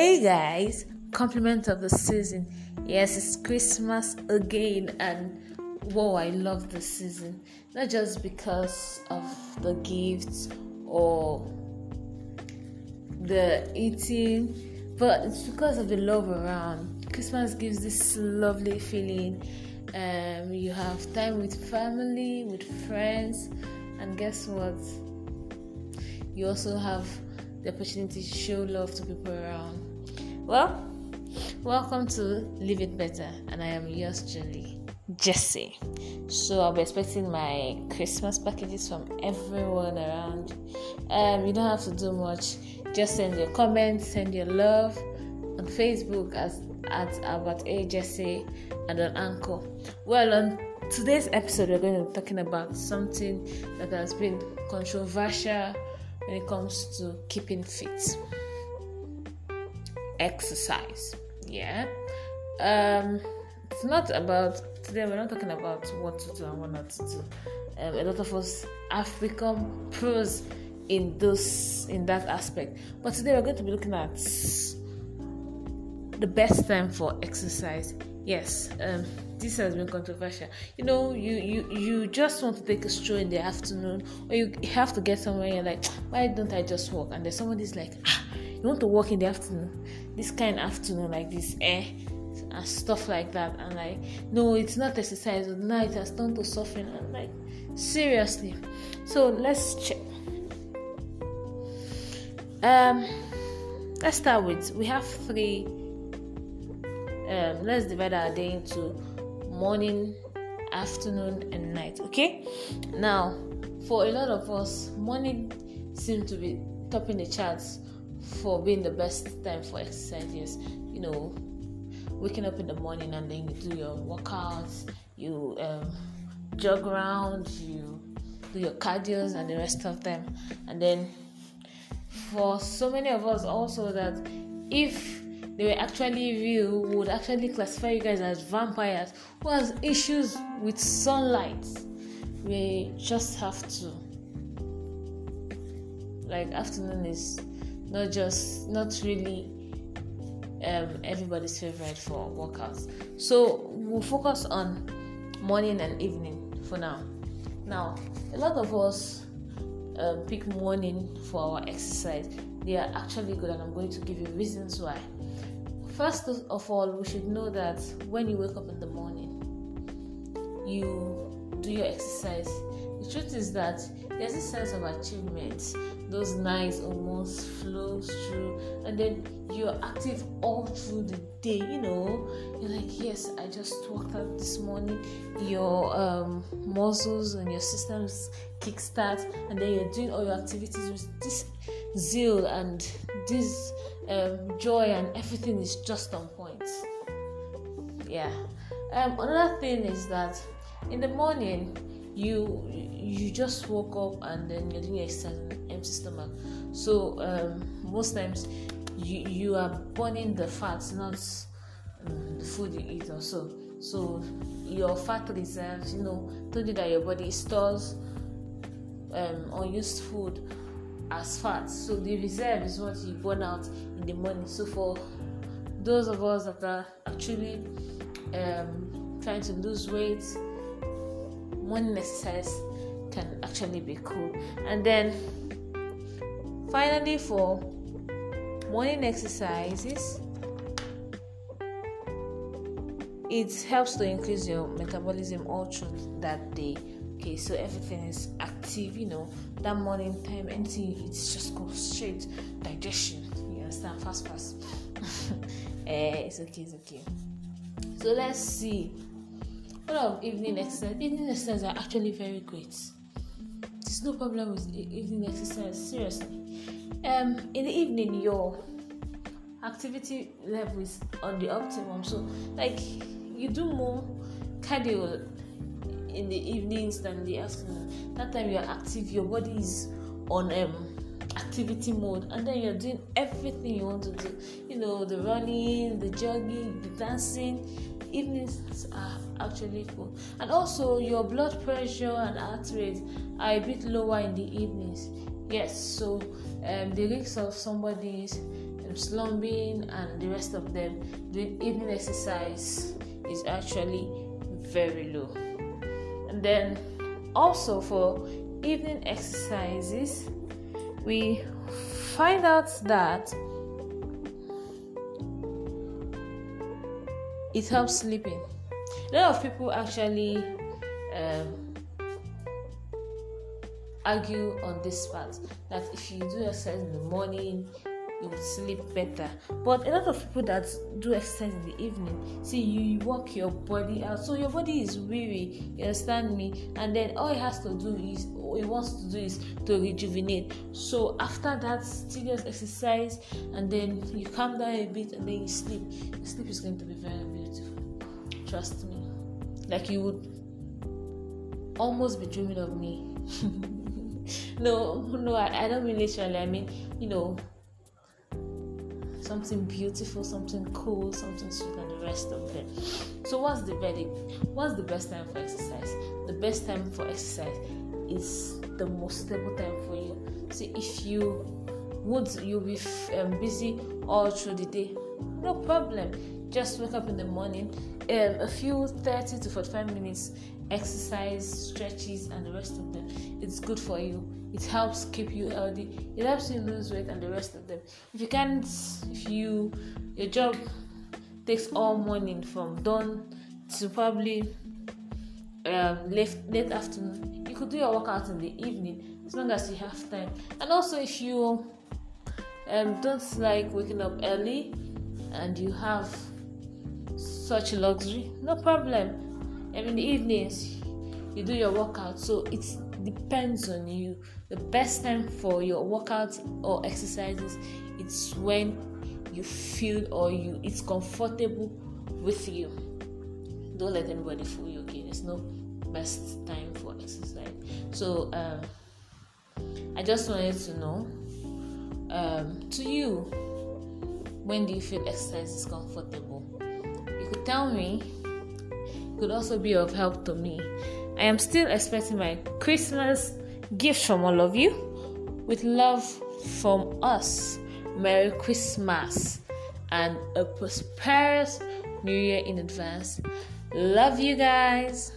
Hey guys, compliment of the season. Yes, it's Christmas again, and whoa, I love the season. Not just because of the gifts or the eating, but it's because of the love around. Christmas gives this lovely feeling. Um, you have time with family, with friends, and guess what? You also have the opportunity to show love to people around. Well, welcome to Live It Better, and I am yours, Julie. Jesse. So I'll be expecting my Christmas packages from everyone around. Um, you don't have to do much. Just send your comments, send your love on Facebook as at Albert A Jesse and on Anchor. Well, on today's episode, we're going to be talking about something that has been controversial when it comes to keeping fit. Exercise. Yeah. Um, it's not about today. We're not talking about what to do and what not to do. Um, a lot of us have become pros in those in that aspect. But today we're going to be looking at the best time for exercise. Yes, um, this has been controversial. You know, you you you just want to take a stroll in the afternoon, or you have to get somewhere. You're like, why don't I just walk? And then somebody's like, ah, you want to walk in the afternoon, this kind of afternoon like this, eh? And stuff like that, and like, no, it's not exercise. Now it has turned to suffering. And like, seriously. So let's check. Um, let's start with we have three. Um, let's divide our day into morning, afternoon, and night. Okay. Now, for a lot of us, morning seems to be topping the charts for being the best time for exercise. Yes, you know, waking up in the morning and then you do your workouts, you um, jog around, you do your cardios and the rest of them, and then for so many of us also that if they were actually real, would actually classify you guys as vampires who has issues with sunlight. We just have to. Like afternoon is not just not really um, everybody's favorite for workouts. So we'll focus on morning and evening for now. Now, a lot of us uh, pick morning for our exercise. They are actually good, and I'm going to give you reasons why. First of all, we should know that when you wake up in the morning, you do your exercise. The truth is that there's a sense of achievement. Those nights almost flows through, and then you're active all through the day. You know, you're like, yes, I just worked out this morning. Your um, muscles and your systems kickstart, and then you're doing all your activities with this zeal and this um, joy, and everything is just on point. Yeah. Um, another thing is that in the morning you you just woke up and then you're doing exercise empty stomach. So um, most times you you are burning the fats, not um, the food you eat or so. So your fat reserves, you know, told you that your body stores um, unused food as fat. So the reserve is what you burn out in the morning. So for those of us that are actually um, trying to lose weight, morning exercise can actually be cool. And then finally for morning exercises, it helps to increase your metabolism all through that day. Okay, so everything is active, you know, that morning time, anything you eat just goes straight digestion. You understand? Fast, fast. eh, it's okay, it's okay. So let's see. What of evening exercise? Evening exercise are actually very great. There's no problem with evening exercise, seriously. Um, in the evening, your activity level is on the optimum. So, like, you do more cardio in the evenings than the afternoon. That time you're active, your body is on um activity mode, and then you're doing everything you want to do. You know, the running, the jogging, the dancing. Evenings are actually cool, and also your blood pressure and heart rate are a bit lower in the evenings. Yes, so um, the risk of somebody's slumbing and the rest of them, doing evening exercise is actually very low. And then also for evening exercises, we find out that it helps sleeping. A lot of people actually um, argue on this part that if you do exercise in the morning, you would sleep better. But a lot of people that do exercise in the evening, see you work your body out, so your body is weary. You understand me? And then all it has to do is, it wants to do is to rejuvenate. So after that serious exercise, and then you calm down a bit, and then you sleep. Sleep is going to be very beautiful. Trust me. Like you would almost be dreaming of me. no, no, I, I don't mean literally. I mean, you know, something beautiful, something cool, something sweet, and the rest of them. So, what's the verdict? What's the best time for exercise? The best time for exercise is the most stable time for you. See, if you would you'll be um, busy all through the day, no problem. Just wake up in the morning, um, a few 30 to 45 minutes exercise, stretches, and the rest of them. It's good for you it helps keep you healthy it helps you lose weight and the rest of them if you can't if you your job takes all morning from dawn to probably um, late late afternoon could do your workout in the evening as long as you have time and also if you um, don't like waking up early and you have such luxury no problem and in the evenings you do your workout so it depends on you. The best time for your workouts or exercises it's when you feel or you it's comfortable with you. Don't let anybody fool you. Okay, there's no best time for exercise. So um, I just wanted to know um, to you when do you feel exercise is comfortable? You could tell me. It could also be of help to me I am still expecting my Christmas gift from all of you. With love from us. Merry Christmas and a prosperous New Year in advance. Love you guys.